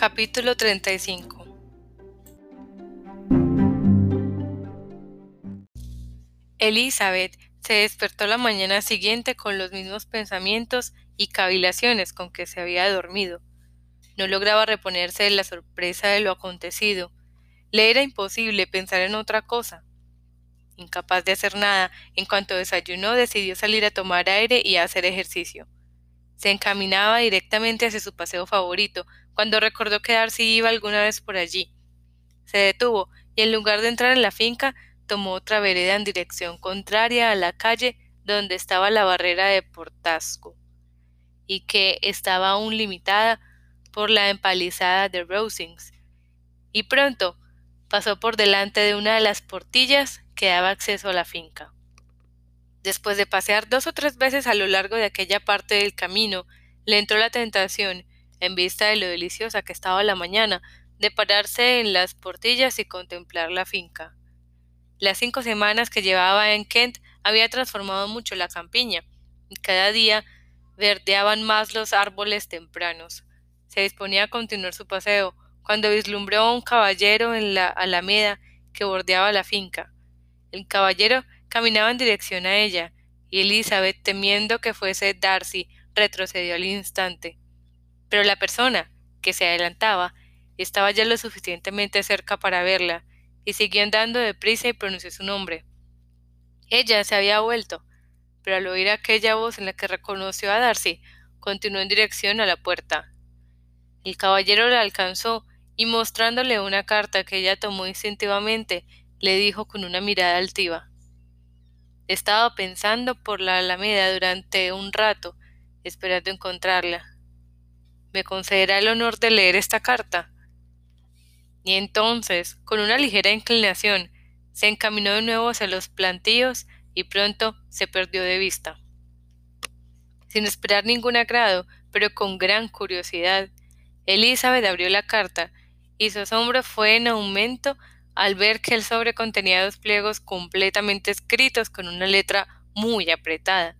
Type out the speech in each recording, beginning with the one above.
Capítulo 35 Elizabeth se despertó la mañana siguiente con los mismos pensamientos y cavilaciones con que se había dormido. No lograba reponerse de la sorpresa de lo acontecido. Le era imposible pensar en otra cosa. Incapaz de hacer nada, en cuanto desayunó decidió salir a tomar aire y a hacer ejercicio. Se encaminaba directamente hacia su paseo favorito, cuando recordó que Darcy iba alguna vez por allí. Se detuvo y en lugar de entrar en la finca, tomó otra vereda en dirección contraria a la calle donde estaba la barrera de Portasco, y que estaba aún limitada por la empalizada de Rosings. Y pronto pasó por delante de una de las portillas que daba acceso a la finca. Después de pasear dos o tres veces a lo largo de aquella parte del camino, le entró la tentación, en vista de lo deliciosa que estaba la mañana, de pararse en las portillas y contemplar la finca. Las cinco semanas que llevaba en Kent había transformado mucho la campiña, y cada día verdeaban más los árboles tempranos. Se disponía a continuar su paseo, cuando vislumbró a un caballero en la alameda que bordeaba la finca. El caballero caminaba en dirección a ella, y Elizabeth, temiendo que fuese Darcy, retrocedió al instante. Pero la persona, que se adelantaba, estaba ya lo suficientemente cerca para verla, y siguió andando deprisa y pronunció su nombre. Ella se había vuelto, pero al oír aquella voz en la que reconoció a Darcy, continuó en dirección a la puerta. El caballero la alcanzó y mostrándole una carta que ella tomó instintivamente, le dijo con una mirada altiva. Estaba pensando por la alameda durante un rato, esperando encontrarla. ¿Me concederá el honor de leer esta carta? Y entonces, con una ligera inclinación, se encaminó de nuevo hacia los plantíos y pronto se perdió de vista. Sin esperar ningún agrado, pero con gran curiosidad, Elizabeth abrió la carta y su asombro fue en aumento al ver que el sobre contenía dos pliegos completamente escritos con una letra muy apretada.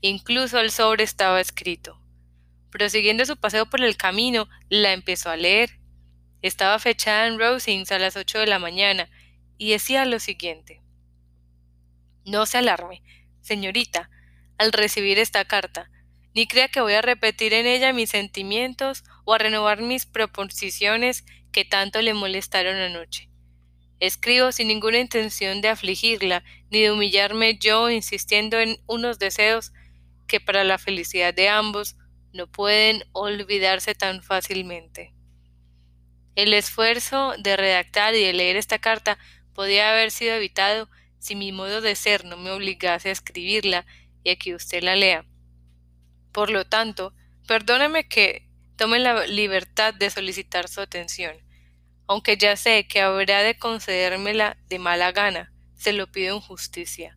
Incluso el sobre estaba escrito. Prosiguiendo su paseo por el camino, la empezó a leer. Estaba fechada en Rosings a las ocho de la mañana y decía lo siguiente. No se alarme, señorita, al recibir esta carta, ni crea que voy a repetir en ella mis sentimientos o a renovar mis proposiciones que tanto le molestaron anoche. Escribo sin ninguna intención de afligirla, ni de humillarme yo insistiendo en unos deseos que para la felicidad de ambos no pueden olvidarse tan fácilmente. El esfuerzo de redactar y de leer esta carta podía haber sido evitado si mi modo de ser no me obligase a escribirla y a que usted la lea. Por lo tanto, perdóneme que tome la libertad de solicitar su atención aunque ya sé que habrá de concedérmela de mala gana, se lo pido en justicia.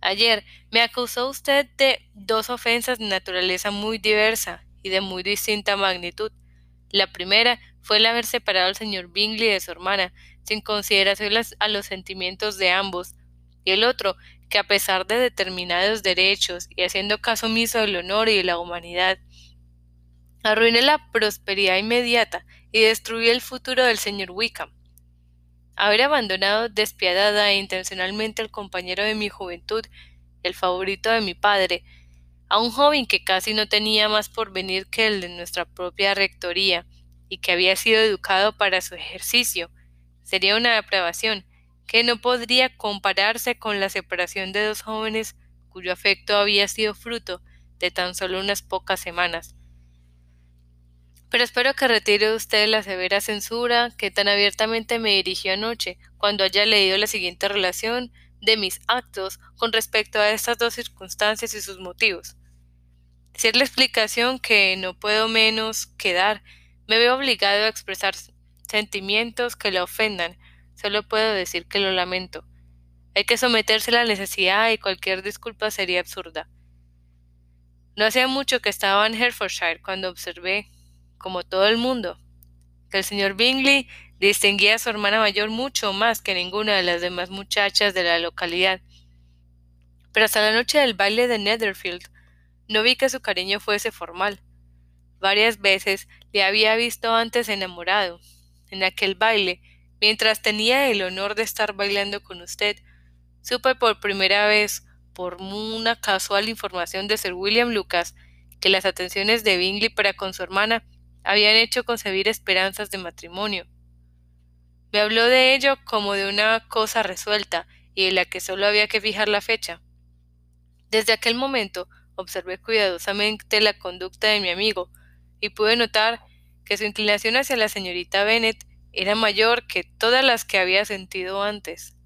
Ayer me acusó usted de dos ofensas de naturaleza muy diversa y de muy distinta magnitud. La primera fue el haber separado al señor Bingley de su hermana, sin consideración a los sentimientos de ambos, y el otro, que a pesar de determinados derechos y haciendo caso omiso del honor y de la humanidad, arruiné la prosperidad inmediata y destruí el futuro del señor Wickham. Haber abandonado despiadada e intencionalmente al compañero de mi juventud, el favorito de mi padre, a un joven que casi no tenía más por venir que el de nuestra propia rectoría, y que había sido educado para su ejercicio, sería una depravación que no podría compararse con la separación de dos jóvenes cuyo afecto había sido fruto de tan solo unas pocas semanas, pero espero que retire usted la severa censura que tan abiertamente me dirigió anoche, cuando haya leído la siguiente relación de mis actos con respecto a estas dos circunstancias y sus motivos. Si es la explicación que no puedo menos que dar, me veo obligado a expresar sentimientos que le ofendan, solo puedo decir que lo lamento. Hay que someterse a la necesidad y cualquier disculpa sería absurda. No hacía mucho que estaba en Herefordshire cuando observé como todo el mundo, que el señor Bingley distinguía a su hermana mayor mucho más que ninguna de las demás muchachas de la localidad. Pero hasta la noche del baile de Netherfield no vi que su cariño fuese formal. Varias veces le había visto antes enamorado. En aquel baile, mientras tenía el honor de estar bailando con usted, supe por primera vez, por una casual información de Sir William Lucas, que las atenciones de Bingley para con su hermana habían hecho concebir esperanzas de matrimonio. Me habló de ello como de una cosa resuelta y de la que solo había que fijar la fecha. Desde aquel momento observé cuidadosamente la conducta de mi amigo y pude notar que su inclinación hacia la señorita Bennet era mayor que todas las que había sentido antes.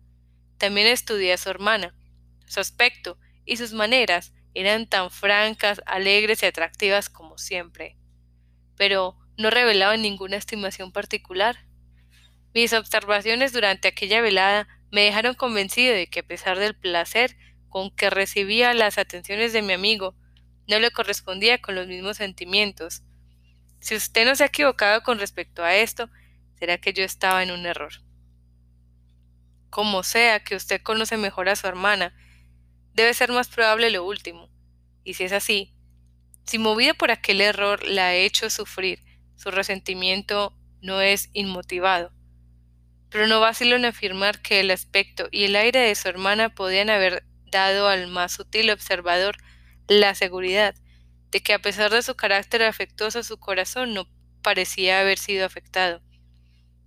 También estudié a su hermana. Su aspecto y sus maneras eran tan francas, alegres y atractivas como siempre. Pero no revelaban ninguna estimación particular. Mis observaciones durante aquella velada me dejaron convencido de que a pesar del placer con que recibía las atenciones de mi amigo, no le correspondía con los mismos sentimientos. Si usted no se ha equivocado con respecto a esto, será que yo estaba en un error. Como sea que usted conoce mejor a su hermana, debe ser más probable lo último. Y si es así, si movida por aquel error la ha hecho sufrir, su resentimiento no es inmotivado. Pero no vacilo en afirmar que el aspecto y el aire de su hermana podían haber dado al más sutil observador la seguridad de que a pesar de su carácter afectuoso su corazón no parecía haber sido afectado.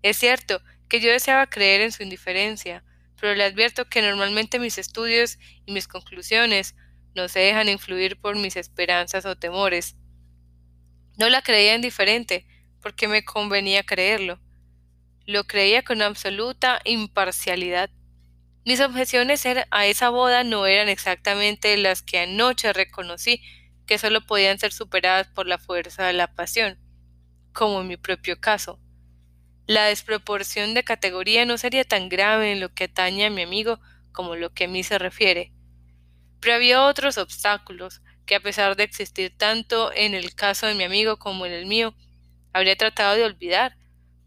Es cierto que yo deseaba creer en su indiferencia, pero le advierto que normalmente mis estudios y mis conclusiones no se dejan influir por mis esperanzas o temores. No la creía indiferente, porque me convenía creerlo. Lo creía con absoluta imparcialidad. Mis objeciones a esa boda no eran exactamente las que anoche reconocí que solo podían ser superadas por la fuerza de la pasión, como en mi propio caso. La desproporción de categoría no sería tan grave en lo que atañe a mi amigo como lo que a mí se refiere. Pero había otros obstáculos que a pesar de existir tanto en el caso de mi amigo como en el mío, habría tratado de olvidar,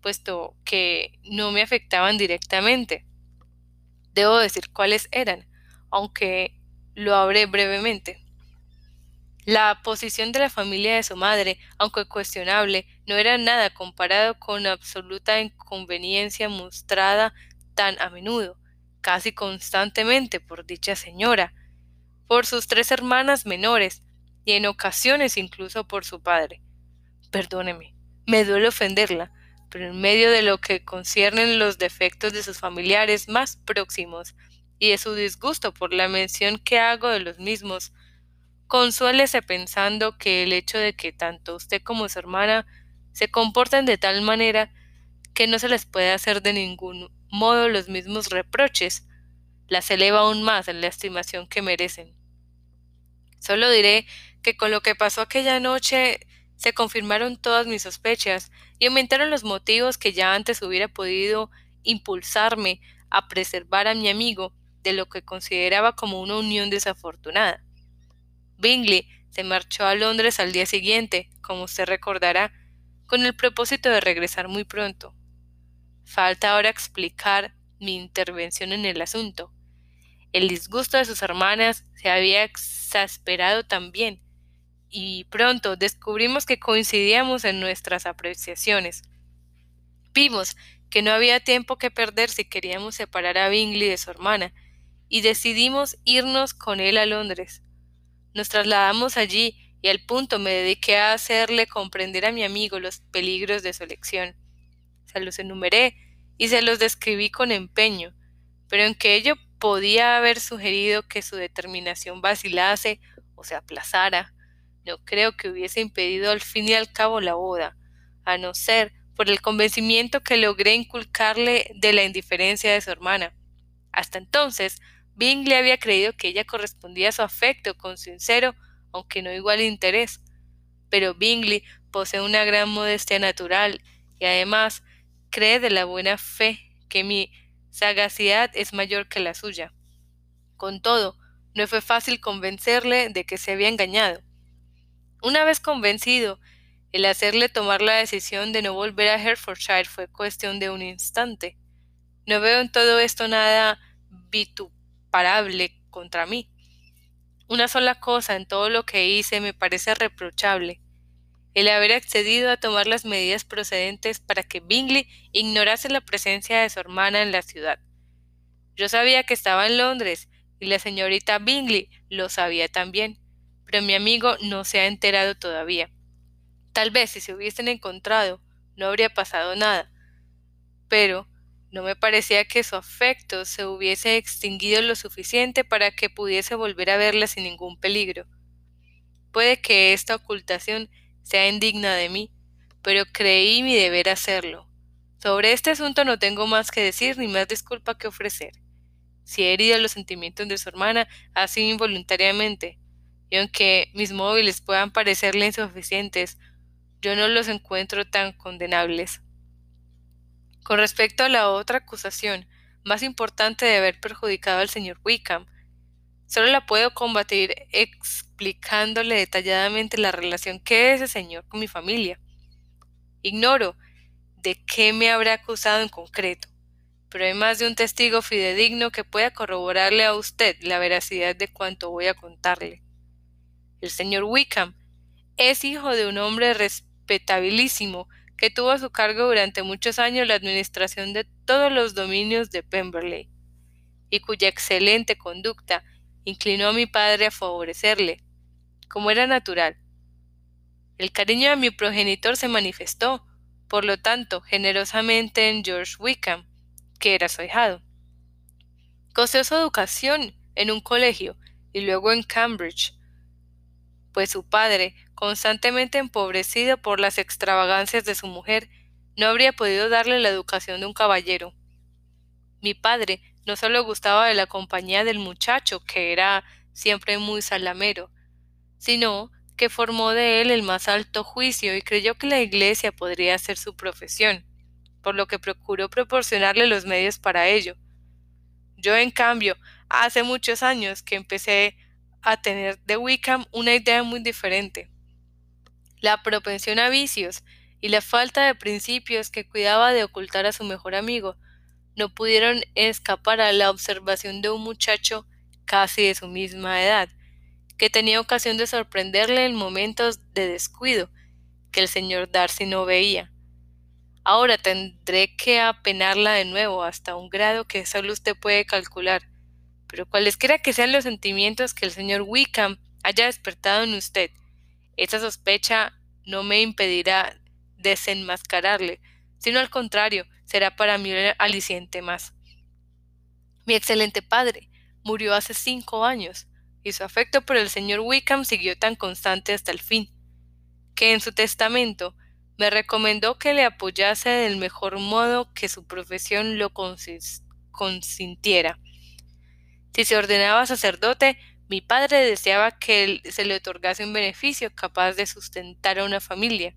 puesto que no me afectaban directamente. Debo decir cuáles eran, aunque lo habré brevemente. La posición de la familia de su madre, aunque cuestionable, no era nada comparado con la absoluta inconveniencia mostrada tan a menudo, casi constantemente por dicha señora, por sus tres hermanas menores, y en ocasiones incluso por su padre. Perdóneme, me duele ofenderla, pero en medio de lo que conciernen los defectos de sus familiares más próximos y de su disgusto por la mención que hago de los mismos, Consuélese pensando que el hecho de que tanto usted como su hermana se comporten de tal manera que no se les puede hacer de ningún modo los mismos reproches, las eleva aún más en la estimación que merecen. Solo diré que con lo que pasó aquella noche se confirmaron todas mis sospechas y aumentaron los motivos que ya antes hubiera podido impulsarme a preservar a mi amigo de lo que consideraba como una unión desafortunada. Bingley se marchó a Londres al día siguiente, como usted recordará, con el propósito de regresar muy pronto. Falta ahora explicar mi intervención en el asunto. El disgusto de sus hermanas se había exasperado también, y pronto descubrimos que coincidíamos en nuestras apreciaciones. Vimos que no había tiempo que perder si queríamos separar a Bingley de su hermana, y decidimos irnos con él a Londres. Nos trasladamos allí y al punto me dediqué a hacerle comprender a mi amigo los peligros de su elección. Se los enumeré y se los describí con empeño, pero en que ello podía haber sugerido que su determinación vacilase o se aplazara, no creo que hubiese impedido al fin y al cabo la boda, a no ser por el convencimiento que logré inculcarle de la indiferencia de su hermana. Hasta entonces Bingley había creído que ella correspondía a su afecto con sincero, aunque no igual interés. Pero Bingley posee una gran modestia natural y además cree de la buena fe que mi sagacidad es mayor que la suya. Con todo, no fue fácil convencerle de que se había engañado. Una vez convencido, el hacerle tomar la decisión de no volver a Hertfordshire fue cuestión de un instante. No veo en todo esto nada vituperable parable contra mí. Una sola cosa en todo lo que hice me parece reprochable. El haber accedido a tomar las medidas procedentes para que Bingley ignorase la presencia de su hermana en la ciudad. Yo sabía que estaba en Londres y la señorita Bingley lo sabía también, pero mi amigo no se ha enterado todavía. Tal vez si se hubiesen encontrado no habría pasado nada, pero no me parecía que su afecto se hubiese extinguido lo suficiente para que pudiese volver a verla sin ningún peligro. Puede que esta ocultación sea indigna de mí, pero creí mi deber hacerlo. Sobre este asunto no tengo más que decir ni más disculpa que ofrecer. Si he herido los sentimientos de su hermana, ha sido involuntariamente, y aunque mis móviles puedan parecerle insuficientes, yo no los encuentro tan condenables. Con respecto a la otra acusación, más importante de haber perjudicado al señor Wickham, solo la puedo combatir explicándole detalladamente la relación que ese señor con mi familia. Ignoro de qué me habrá acusado en concreto, pero hay más de un testigo fidedigno que pueda corroborarle a usted la veracidad de cuanto voy a contarle. El señor Wickham es hijo de un hombre respetabilísimo que tuvo a su cargo durante muchos años la administración de todos los dominios de Pemberley, y cuya excelente conducta inclinó a mi padre a favorecerle, como era natural. El cariño de mi progenitor se manifestó, por lo tanto, generosamente en George Wickham, que era su ahijado. Costeó su educación en un colegio y luego en Cambridge, pues su padre, constantemente empobrecido por las extravagancias de su mujer, no habría podido darle la educación de un caballero. Mi padre no solo gustaba de la compañía del muchacho, que era siempre muy salamero, sino que formó de él el más alto juicio y creyó que la Iglesia podría ser su profesión por lo que procuró proporcionarle los medios para ello. Yo, en cambio, hace muchos años que empecé a tener de Wickham una idea muy diferente. La propensión a vicios y la falta de principios que cuidaba de ocultar a su mejor amigo no pudieron escapar a la observación de un muchacho casi de su misma edad, que tenía ocasión de sorprenderle en momentos de descuido que el señor Darcy no veía. Ahora tendré que apenarla de nuevo hasta un grado que solo usted puede calcular. Pero cualesquiera que sean los sentimientos que el señor Wickham haya despertado en usted, esa sospecha no me impedirá desenmascararle, sino al contrario, será para mí un aliciente más. Mi excelente padre murió hace cinco años, y su afecto por el señor Wickham siguió tan constante hasta el fin, que en su testamento me recomendó que le apoyase del mejor modo que su profesión lo consintiera. Si se ordenaba sacerdote, mi padre deseaba que se le otorgase un beneficio capaz de sustentar a una familia,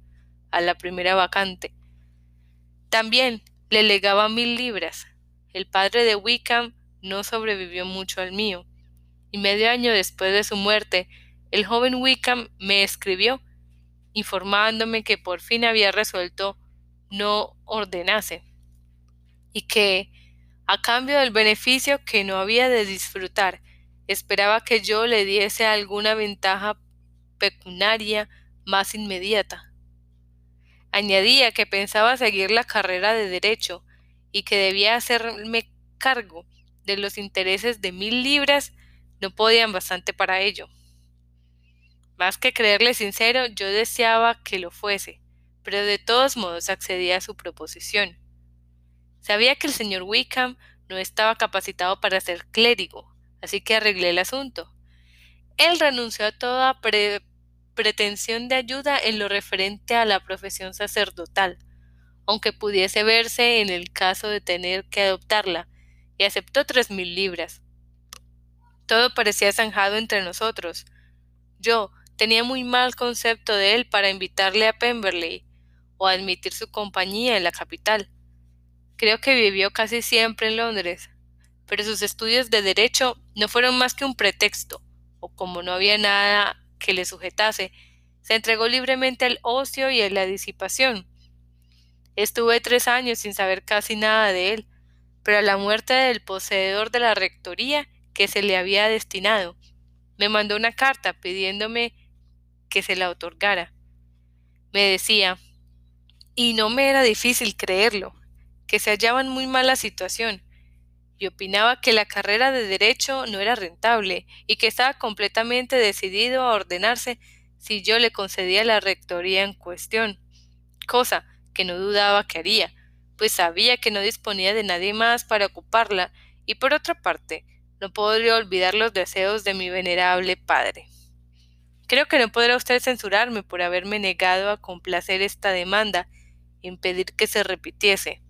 a la primera vacante. También le legaba mil libras. El padre de Wickham no sobrevivió mucho al mío, y medio año después de su muerte, el joven Wickham me escribió informándome que por fin había resuelto no ordenase y que, a cambio del beneficio que no había de disfrutar, esperaba que yo le diese alguna ventaja pecuniaria más inmediata. Añadía que pensaba seguir la carrera de derecho y que debía hacerme cargo de los intereses de mil libras no podían bastante para ello. Más que creerle sincero, yo deseaba que lo fuese, pero de todos modos accedía a su proposición. Sabía que el señor Wickham no estaba capacitado para ser clérigo, así que arreglé el asunto. Él renunció a toda pretensión de ayuda en lo referente a la profesión sacerdotal, aunque pudiese verse en el caso de tener que adoptarla, y aceptó tres mil libras. Todo parecía zanjado entre nosotros. Yo, tenía muy mal concepto de él para invitarle a Pemberley o admitir su compañía en la capital. Creo que vivió casi siempre en Londres, pero sus estudios de derecho no fueron más que un pretexto, o como no había nada que le sujetase, se entregó libremente al ocio y a la disipación. Estuve tres años sin saber casi nada de él, pero a la muerte del poseedor de la rectoría que se le había destinado, me mandó una carta pidiéndome que se la otorgara. Me decía, y no me era difícil creerlo, que se hallaba en muy mala situación, y opinaba que la carrera de derecho no era rentable y que estaba completamente decidido a ordenarse si yo le concedía la rectoría en cuestión, cosa que no dudaba que haría, pues sabía que no disponía de nadie más para ocuparla, y por otra parte, no podría olvidar los deseos de mi venerable padre. Creo que no podrá usted censurarme por haberme negado a complacer esta demanda impedir que se repitiese.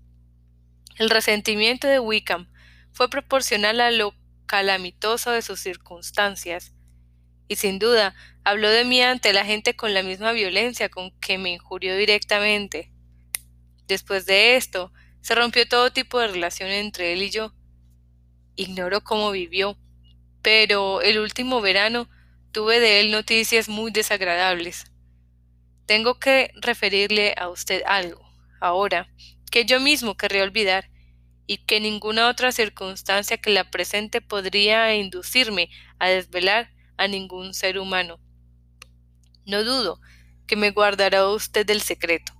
El resentimiento de Wickham fue proporcional a lo calamitoso de sus circunstancias, y sin duda habló de mí ante la gente con la misma violencia con que me injurió directamente. Después de esto, se rompió todo tipo de relación entre él y yo. Ignoro cómo vivió, pero el último verano tuve de él noticias muy desagradables. Tengo que referirle a usted algo, ahora, que yo mismo querría olvidar, y que ninguna otra circunstancia que la presente podría inducirme a desvelar a ningún ser humano. No dudo que me guardará usted el secreto.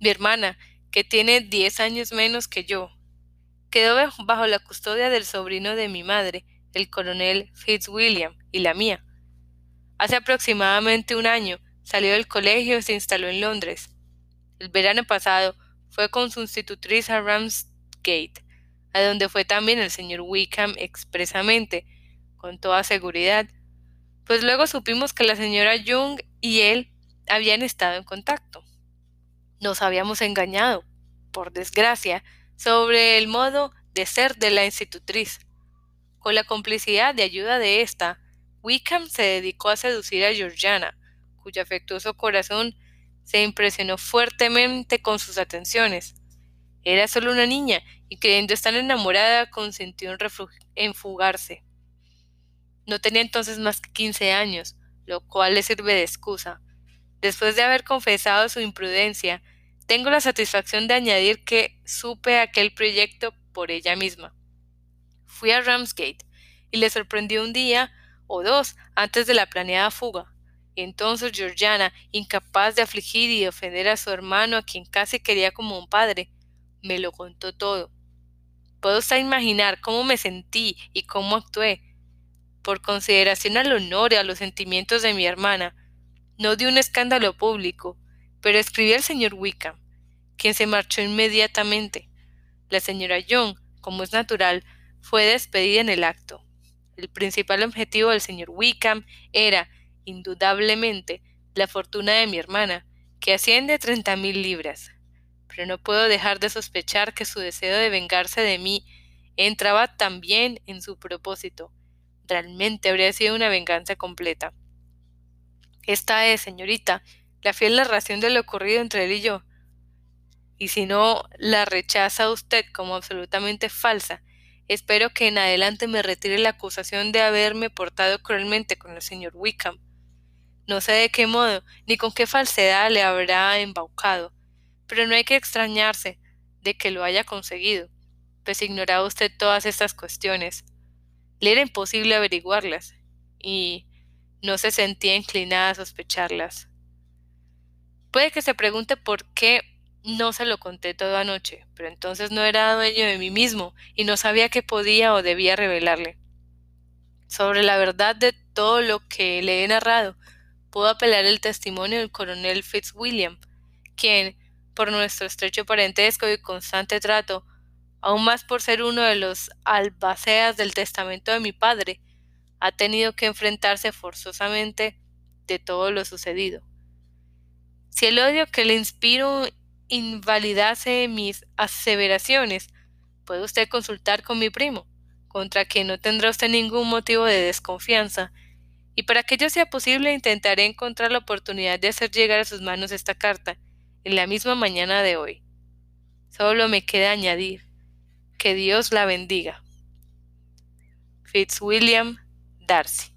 Mi hermana, que tiene diez años menos que yo, quedó bajo la custodia del sobrino de mi madre, el coronel Fitzwilliam, y la mía. Hace aproximadamente un año salió del colegio y se instaló en Londres. El verano pasado fue con su institutriz a Ramsgate, a donde fue también el señor Wickham expresamente, con toda seguridad, pues luego supimos que la señora Young y él habían estado en contacto. Nos habíamos engañado, por desgracia, sobre el modo de ser de la institutriz. Con la complicidad y ayuda de ésta, Wickham se dedicó a seducir a Georgiana, cuyo afectuoso corazón se impresionó fuertemente con sus atenciones. Era solo una niña, y creyendo estar enamorada, consintió en, en fugarse. No tenía entonces más que quince años, lo cual le sirve de excusa. Después de haber confesado su imprudencia, tengo la satisfacción de añadir que supe aquel proyecto por ella misma. Fui a Ramsgate y le sorprendió un día o dos antes de la planeada fuga. Entonces Georgiana, incapaz de afligir y de ofender a su hermano, a quien casi quería como un padre, me lo contó todo. Puedo usted imaginar cómo me sentí y cómo actué. Por consideración al honor y a los sentimientos de mi hermana, no di un escándalo público, pero escribí al señor Wickham, quien se marchó inmediatamente. La señora Young, como es natural, fue despedida en el acto. El principal objetivo del señor Wickham era indudablemente, la fortuna de mi hermana, que asciende a treinta mil libras. Pero no puedo dejar de sospechar que su deseo de vengarse de mí entraba también en su propósito. Realmente habría sido una venganza completa. Esta es, señorita, la fiel narración de lo ocurrido entre él y yo. Y si no la rechaza usted como absolutamente falsa, espero que en adelante me retire la acusación de haberme portado cruelmente con el señor Wickham. No sé de qué modo ni con qué falsedad le habrá embaucado, pero no hay que extrañarse de que lo haya conseguido, pues ignoraba usted todas estas cuestiones. Le era imposible averiguarlas, y no se sentía inclinada a sospecharlas. Puede que se pregunte por qué no se lo conté toda anoche, pero entonces no era dueño de mí mismo y no sabía qué podía o debía revelarle. Sobre la verdad de todo lo que le he narrado, pudo apelar el testimonio del coronel Fitzwilliam, quien, por nuestro estrecho parentesco y constante trato, aun más por ser uno de los albaceas del testamento de mi padre, ha tenido que enfrentarse forzosamente de todo lo sucedido. Si el odio que le inspiro invalidase mis aseveraciones, puede usted consultar con mi primo, contra quien no tendrá usted ningún motivo de desconfianza, y para que ello sea posible intentaré encontrar la oportunidad de hacer llegar a sus manos esta carta en la misma mañana de hoy. Solo me queda añadir que Dios la bendiga. Fitzwilliam Darcy